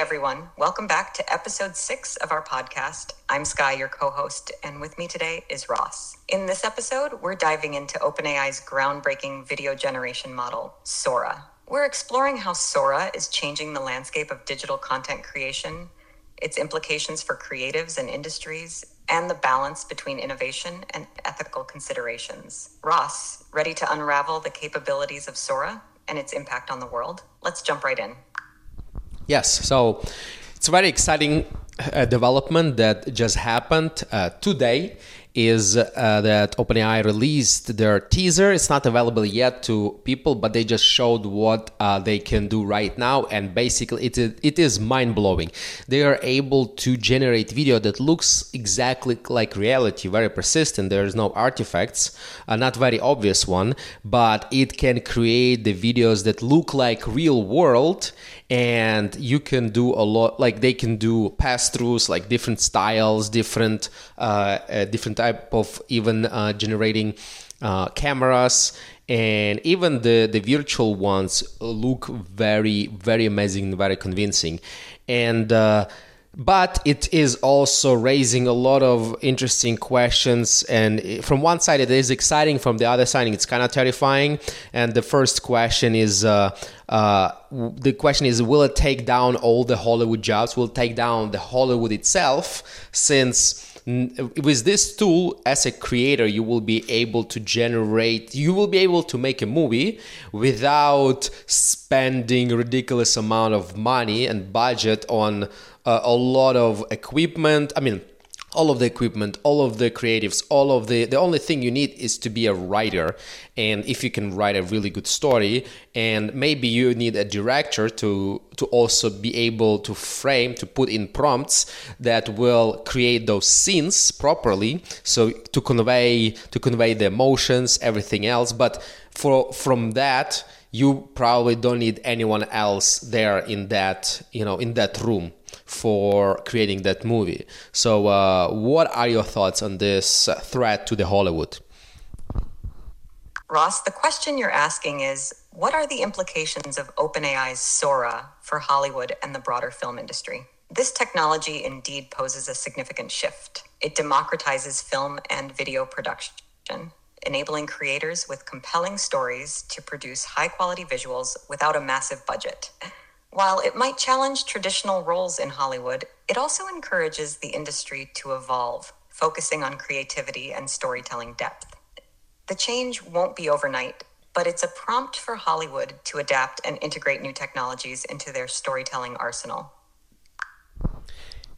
everyone. Welcome back to episode six of our podcast. I'm Sky, your co host, and with me today is Ross. In this episode, we're diving into OpenAI's groundbreaking video generation model, Sora. We're exploring how Sora is changing the landscape of digital content creation, its implications for creatives and industries, and the balance between innovation and ethical considerations. Ross, ready to unravel the capabilities of Sora and its impact on the world? Let's jump right in. Yes, so it's a very exciting uh, development that just happened uh, today is uh, that OpenAI released their teaser. It's not available yet to people, but they just showed what uh, they can do right now, and basically, it is, it is mind blowing. They are able to generate video that looks exactly like reality, very persistent. There's no artifacts, uh, not very obvious one, but it can create the videos that look like real world and you can do a lot like they can do pass-throughs like different styles different uh, uh, different type of even uh, generating uh, cameras. And even the the virtual ones look very very amazing very convincing. And uh, but it is also raising a lot of interesting questions and from one side it is exciting from the other side it's kind of terrifying. And the first question is uh, uh, the question is will it take down all the hollywood jobs? Will take down the hollywood itself since with this tool as a creator you will be able to generate you will be able to make a movie without spending ridiculous amount of money and budget on uh, a lot of equipment i mean all of the equipment, all of the creatives, all of the the only thing you need is to be a writer. And if you can write a really good story, and maybe you need a director to to also be able to frame, to put in prompts that will create those scenes properly, so to convey to convey the emotions, everything else. But for from that, you probably don't need anyone else there in that you know in that room for creating that movie. So, uh, what are your thoughts on this threat to the Hollywood? Ross, the question you're asking is what are the implications of OpenAI's Sora for Hollywood and the broader film industry? This technology indeed poses a significant shift. It democratizes film and video production, enabling creators with compelling stories to produce high quality visuals without a massive budget. While it might challenge traditional roles in Hollywood, it also encourages the industry to evolve, focusing on creativity and storytelling depth. The change won't be overnight, but it's a prompt for Hollywood to adapt and integrate new technologies into their storytelling arsenal.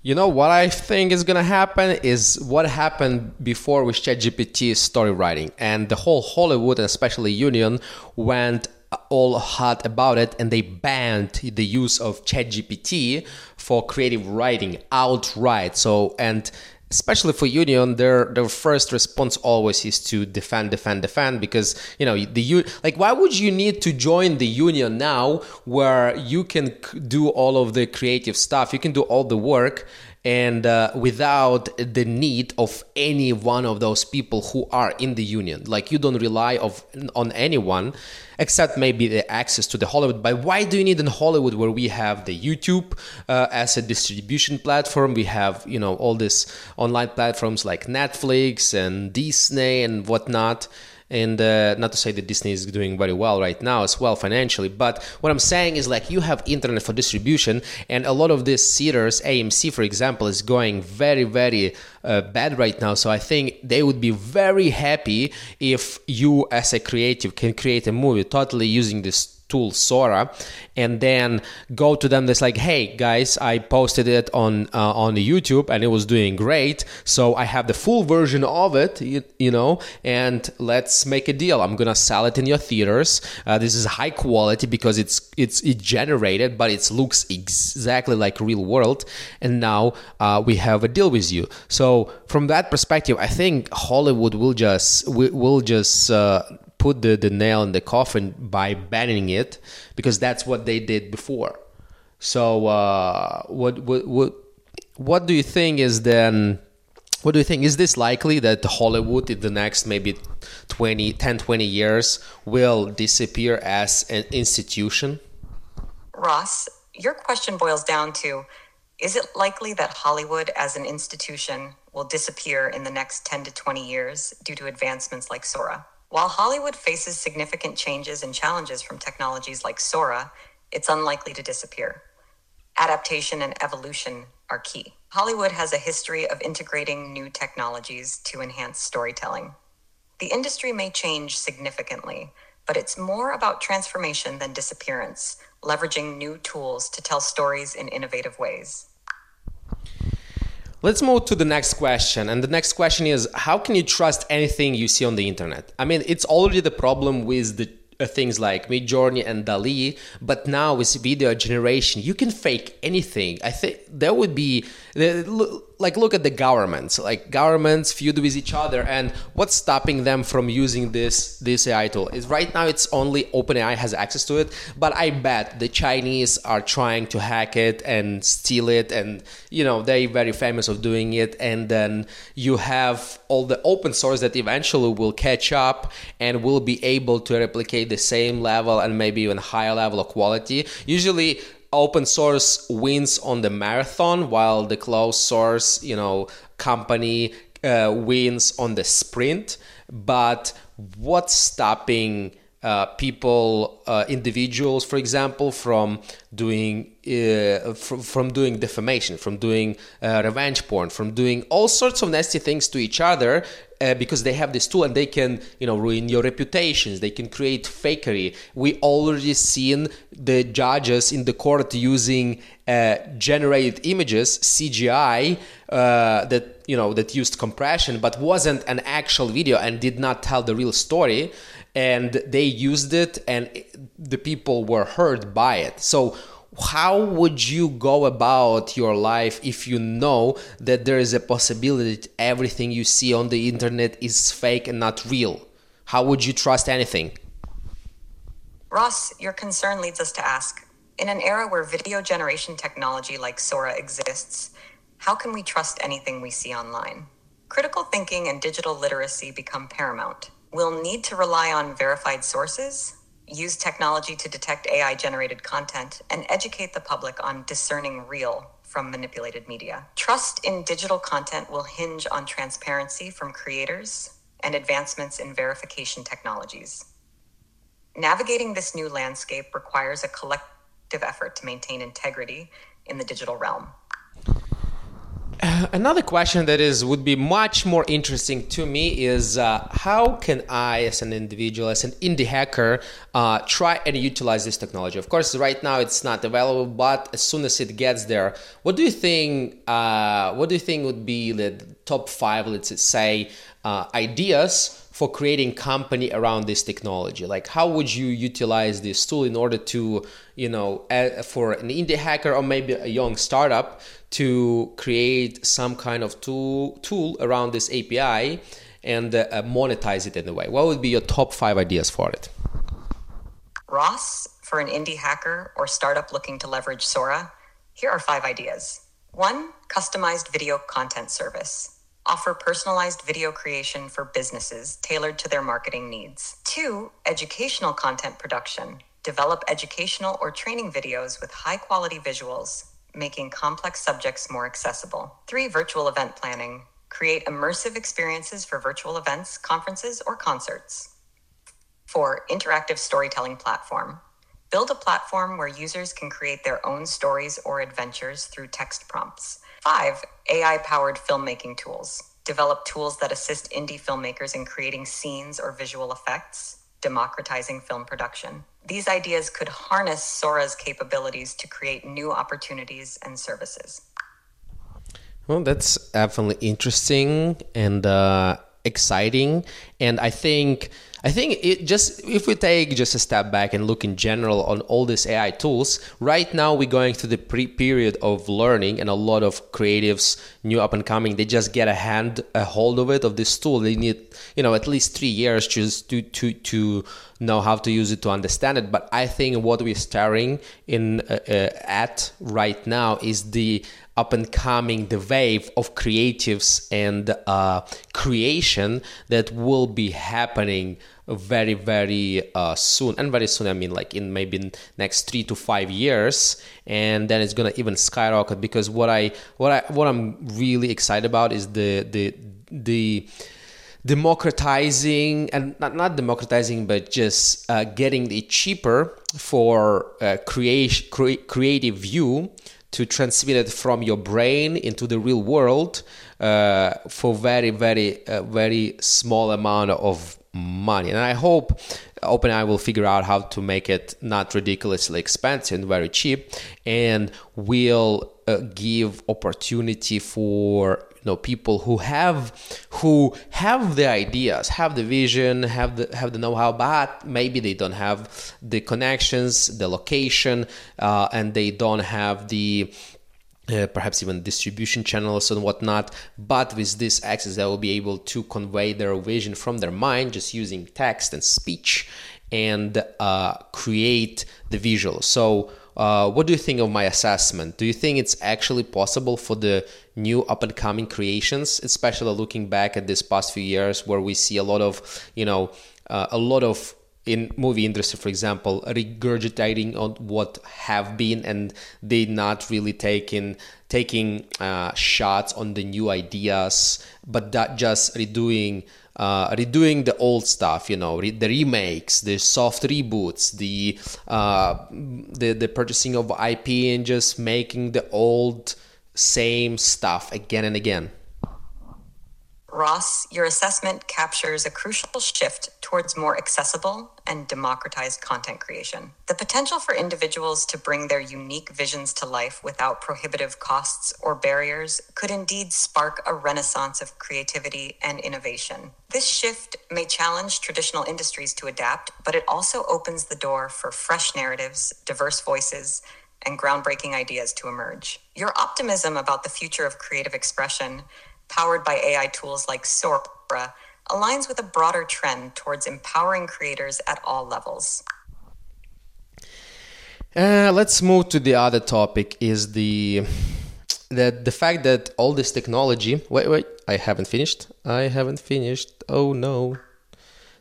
You know what I think is gonna happen is what happened before with ChatGPT story writing, and the whole Hollywood and especially Union went all hot about it and they banned the use of ChatGPT for creative writing outright. So and especially for union their their first response always is to defend defend defend because you know the you like why would you need to join the union now where you can do all of the creative stuff you can do all the work and uh, without the need of any one of those people who are in the union. Like you don't rely of on anyone except maybe the access to the hollywood. But why do you need in hollywood where we have the youtube uh, as a distribution platform? We have you know all these online platforms like netflix and disney and whatnot and uh, not to say that disney is doing very well right now as well financially but what i'm saying is like you have internet for distribution and a lot of these theaters amc for example is going very very uh, bad right now. So i think they would be very happy if you as a creative can create a movie totally using this tool Sora, and then go to them. That's like, hey guys, I posted it on uh, on YouTube and it was doing great. So I have the full version of it, you, you know, and let's make a deal. I'm gonna sell it in your theaters. Uh, this is high quality because it's it's it generated, but it looks exactly like real world. And now uh, we have a deal with you. So from that perspective, I think Hollywood will just will just uh, put the, the nail in the coffin by banning it because that's what they did before. So uh, what what what what do you think is then what do you think is this likely that Hollywood in the next maybe 20 10 20 years will disappear as an institution? Ross, Your question boils down to Is it likely that Hollywood as an institution will disappear in the next 10 to 20 years due to advancements like Sora? While Hollywood faces significant changes and challenges from technologies like Sora, it's unlikely to disappear. Adaptation and evolution are key. Hollywood has a history of integrating new technologies to enhance storytelling. The industry may change significantly, but it's more about transformation than disappearance, leveraging new tools to tell stories in innovative ways. Let's move to the next question. And the next question is How can you trust anything you see on the internet? I mean, it's already the problem with the uh, things like Midjourney and DALL-E, but now with video generation, you can fake anything. I think there would be like look at the governments. Like governments feud with each other, and what's stopping them from using this this AI tool? Is right now it's only OpenAI has access to it, but I bet the Chinese are trying to hack it and steal it, and you know they're very famous of doing it. And then you have all the open source that eventually will catch up and will be able to replicate the same level and maybe even higher level of quality. Usually open source wins on the marathon while the closed source you know company uh, wins on the sprint. But what's stopping uh, people, uh, individuals, for example, from doing uh, from, doing defamation, from doing uh, revenge porn, from doing all sorts of nasty things to each other, uh, because they have this tool and they can, you know, ruin your reputations. They can create fakery. We already seen the judges in the court using uh, generated images, CGI, that you know that used compression, but wasn't an actual video and did not tell the real story and they used it and the people were hurt by it. So how would you go about your life if you know that there is a possibility that everything you see on the internet is fake and not real? How would you trust anything? Ross your concern leads us to ask in an era where video generation technology like sora exists how can we trust anything we see online? Critical thinking and digital literacy become paramount We'll need to rely on verified sources, use technology to detect AI generated content, and educate the public on discerning real from manipulated media. Trust in digital content will hinge on transparency from creators and advancements in verification technologies. Navigating this new landscape requires a collective effort to maintain integrity in the digital realm. Another question that is would be much more interesting to me is uh, how can I, as an individual, as an indie hacker, uh, try and utilize this technology? Of course, right now it's not available, but as soon as it gets there, what do you think? Uh, what do you think would be the top five, let's say, uh, ideas for creating company around this technology? Like how would you utilize this tool in order to you know for an indie hacker or maybe a young startup to create some kind of tool tool around this api and uh, monetize it in a way? What would be your top five ideas for it? Ross for an indie hacker or startup looking to leverage sora here are five ideas. One customized video content service offer personalized video creation for businesses tailored to their marketing needs. Two, educational content production. Develop educational or training videos with high quality visuals, making complex subjects more accessible. Three, virtual event planning. Create immersive experiences for virtual events, conferences, or concerts. Four, interactive storytelling platform. Build a platform where users can create their own stories or adventures through text prompts. Five, AI powered filmmaking tools. Develop tools that assist indie filmmakers in creating scenes or visual effects, democratizing film production. These ideas could harness Sora's capabilities to create new opportunities and services. Well, that's definitely interesting and uh, exciting. And I think I think it just if we take just a step back and look in general on all these AI tools, right now we're going through the pre period of learning, and a lot of creatives, new up and coming, they just get a hand a hold of it of this tool. They need you know at least three years just to to to know how to use it to understand it. But I think what we're staring in uh, uh, at right now is the up and coming the wave of creatives and uh, creation that will be happening very very uh, soon. And very soon i mean like in maybe next three to five years. And then it's gonna even skyrocket because what i what i what i'm really excited about is the the the democratizing and not, not democratizing but just uh, getting it cheaper for uh, create, cre- creative view to transmit it from your brain into the real world uh, for very very uh, very small amount of money. And i hope openai will figure out how to make it not ridiculously expensive and very cheap and will uh, give opportunity for you know people who have who have the ideas have the vision have the have the know-how but maybe they don't have the connections the location uh, and they don't have the uh, perhaps even distribution channels and whatnot. But with this access, they will be able to convey their vision from their mind just using text and speech and uh, create the visual. So, uh, what do you think of my assessment? Do you think it's actually possible for the new up and coming creations, especially looking back at this past few years where we see a lot of, you know, uh, a lot of in movie industry for example regurgitating on what have been and they not really taking taking uh, shots on the new ideas but that just redoing uh, redoing the old stuff, you know, re- the remakes, the soft reboots, the, uh, the the purchasing of IP, and just making the old same stuff again and again. Ross, your assessment captures a crucial shift towards more accessible and democratized content creation. The potential for individuals to bring their unique visions to life without prohibitive costs or barriers could indeed spark a renaissance of creativity and innovation. This shift may challenge traditional industries to adapt, but it also opens the door for fresh narratives, diverse voices, and groundbreaking ideas to emerge. Your optimism about the future of creative expression powered by AI tools like Sora, aligns with a broader trend towards empowering creators at all levels. Uh, let's move to the other topic is the the the fact that all this technology wait wait I haven't finished I haven't finished oh no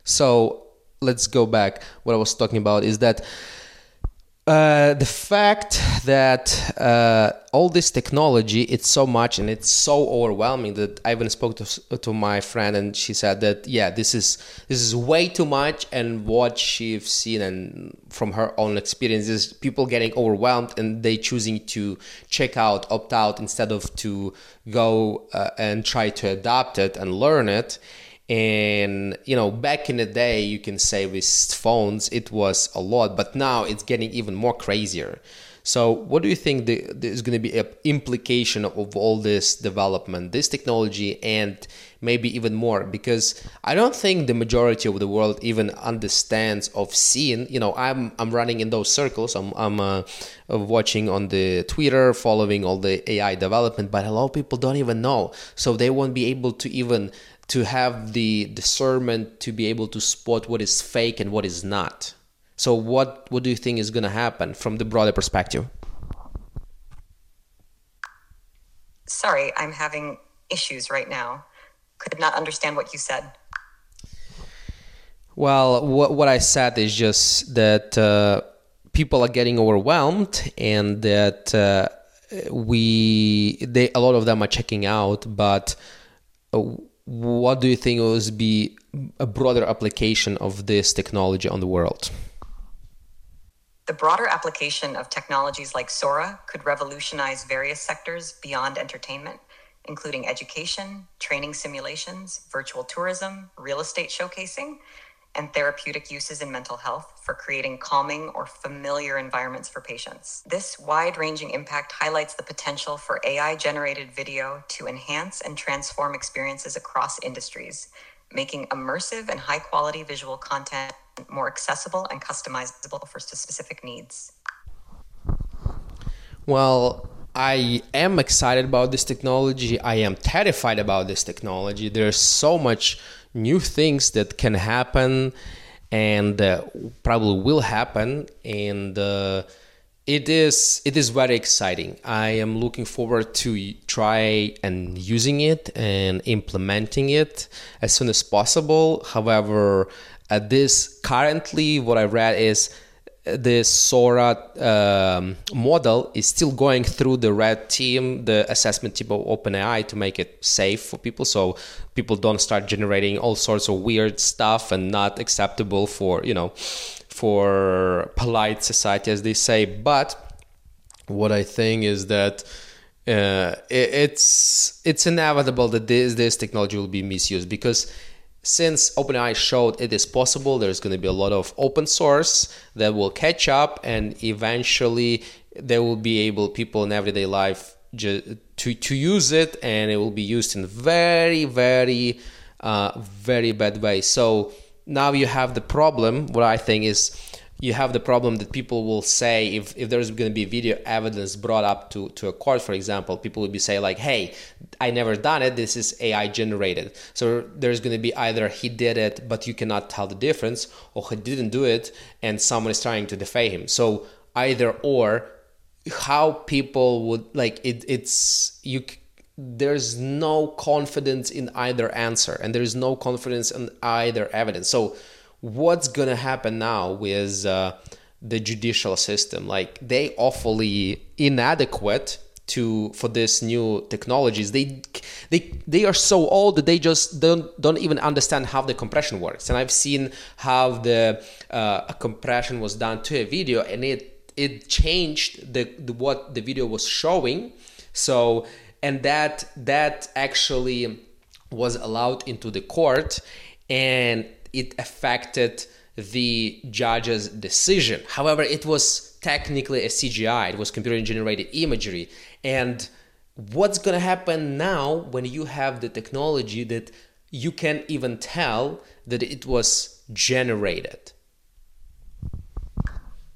so let's go back what I was talking about is that uh, the fact that uh, all this technology it's so much and it's so overwhelming that I even spoke to, to my friend and she said that yeah this is this is way too much and what she's seen and from her own experiences people getting overwhelmed and they choosing to check out opt out instead of to go uh, and try to adapt it and learn it and you know back in the day you can say with phones it was a lot but now it's getting even more crazier. So what do you think the, there's going to be an implication of all this development this technology and maybe even more? Because i don't think the majority of the world even understands of seeing you know i'm i'm running in those circles. I'm i'm uh, watching on the twitter following all the ai development but a lot of people don't even know. So they won't be able to even to have the discernment to be able to spot what is fake and what is not. So what what do you think is going to happen from the broader perspective? Sorry, I'm having issues right now. Could not understand what you said. Well, what what I said is just that uh, people are getting overwhelmed and that uh, we they a lot of them are checking out, but uh, what do you think will be a broader application of this technology on the world? The broader application of technologies like Sora could revolutionize various sectors beyond entertainment, including education, training simulations, virtual tourism, real estate showcasing, and therapeutic uses in mental health for creating calming or familiar environments for patients. This wide ranging impact highlights the potential for AI generated video to enhance and transform experiences across industries, making immersive and high quality visual content more accessible and customizable for specific needs. Well, I am excited about this technology. I am terrified about this technology. There's so much new things that can happen and uh, probably will happen. And uh, it is it is very exciting. I am looking forward to try and using it and implementing it as soon as possible. However at this currently what I read is the Sora um, model is still going through the red team, the assessment team of OpenAI to make it safe for people, so people don't start generating all sorts of weird stuff and not acceptable for you know for polite society, as they say. But what I think is that uh, it, it's it's inevitable that this this technology will be misused because since OpenAI showed it is possible, there's going to be a lot of open source that will catch up, and eventually there will be able people in everyday life to to use it, and it will be used in very very uh, very bad way. So now you have the problem. What I think is you have the problem that people will say if, if there's going to be video evidence brought up to, to a court for example people will be say like hey i never done it. This is ai generated. So there's going to be either he did it but you cannot tell the difference or he didn't do it and someone is trying to defame him. So either or how people would like it it's you there's no confidence in either answer and there's no confidence in either evidence. So what's gonna happen now with uh, the judicial system? Like they awfully inadequate to for this new technologies. They they they are so old that they just don't don't even understand how the compression works. And I've seen how the uh, compression was done to a video, and it it changed the, the what the video was showing. So and that that actually was allowed into the court and it affected the judge's decision. However, it was technically a CGI, it was computer generated imagery. And what's going to happen now when you have the technology that you can even tell that it was generated?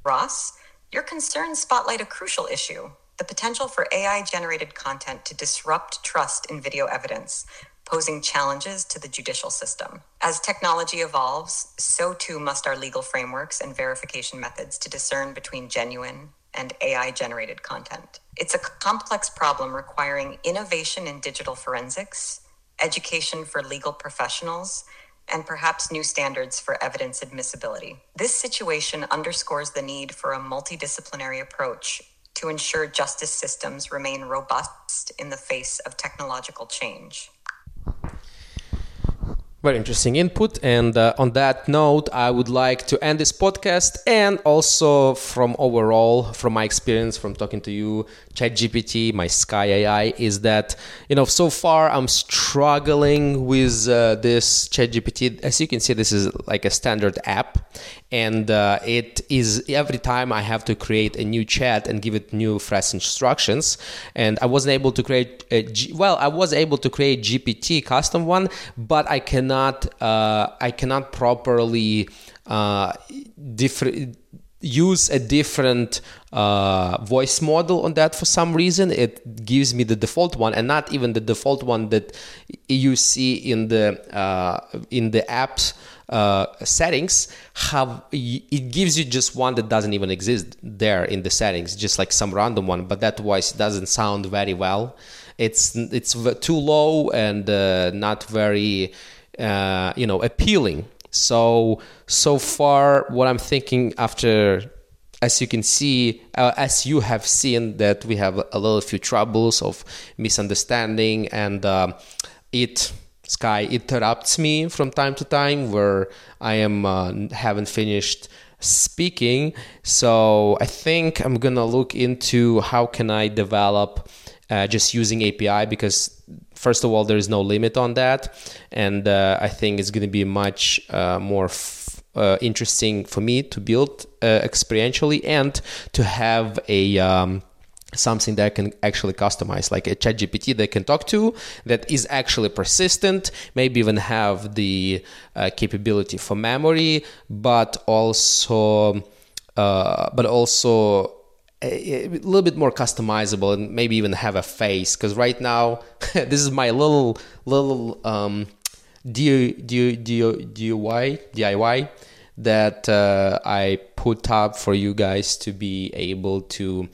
Ross, your concerns spotlight a crucial issue the potential for AI generated content to disrupt trust in video evidence, posing challenges to the judicial system. As technology evolves, so too must our legal frameworks and verification methods to discern between genuine and AI generated content. It's a complex problem requiring innovation in digital forensics, education for legal professionals, and perhaps new standards for evidence admissibility. This situation underscores the need for a multidisciplinary approach to ensure justice systems remain robust in the face of technological change. Very interesting input. And uh, on that note, I would like to end this podcast. And also, from overall, from my experience from talking to you, ChatGPT, my Sky AI, is that, you know, so far I'm struggling with uh, this ChatGPT. As you can see, this is like a standard app. And uh, it is every time I have to create a new chat and give it new, fresh instructions. And I wasn't able to create a G- well, I was able to create GPT custom one, but I cannot uh, I cannot properly uh, different use a different uh, voice model on that for some reason it gives me the default one and not even the default one that you see in the uh, in the apps uh, settings have it gives you just one that doesn't even exist there in the settings just like some random one but that voice doesn't sound very well. It's it's too low and uh, not very uh, you know appealing. So so far what i'm thinking after as you can see uh, as you have seen that we have a little few troubles of misunderstanding and uh, it sky interrupts me from time to time where i am uh, haven't finished speaking so i think i'm gonna look into how can i develop uh, just using api because first of all, there is no limit on that, and uh, I think it's to be much uh, more. F- uh, interesting for me to build uh, experientially and to have a um, something that I can actually customize, like a chat GPT that can talk to, that is actually persistent, maybe even have the uh, capability for memory, but also, uh, but also a, a, little bit more customizable and maybe even have a face because right now this is my little little um, DIY DIY that uh, I put up for you guys to be able to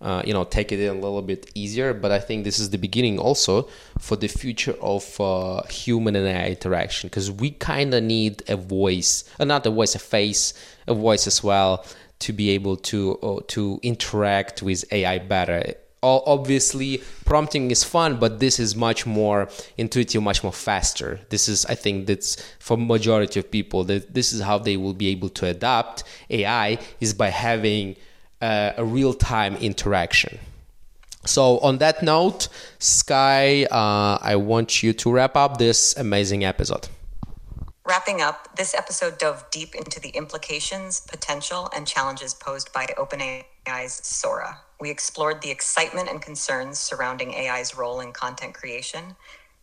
uh, you know take it in a little bit easier but i think this is the beginning also for the future of uh, human and ai interaction because we kind of need a voice uh, not a voice a face a voice as well to be able to uh, to interact with ai better. Obviously prompting is fun but this is much more intuitive much more faster. This is i think that's for majority of people that this is how they will be able to adapt ai is by having uh, a real-time interaction so on that note sky uh, i want you to wrap up this amazing episode Wrapping up, this episode dove deep into the implications, potential, and challenges posed by OpenAI's Sora. We explored the excitement and concerns surrounding AI's role in content creation,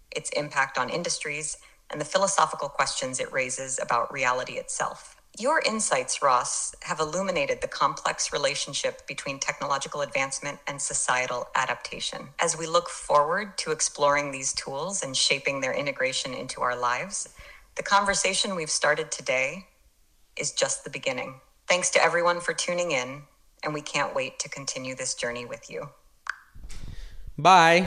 its impact on industries, and the philosophical questions it raises about reality itself. Your insights, Ross, have illuminated the complex relationship between technological advancement and societal adaptation. As we look forward to exploring these tools and shaping their integration into our lives, the conversation we've started today is just the beginning. Thanks to everyone for tuning in, and we can't wait to continue this journey with you. Bye.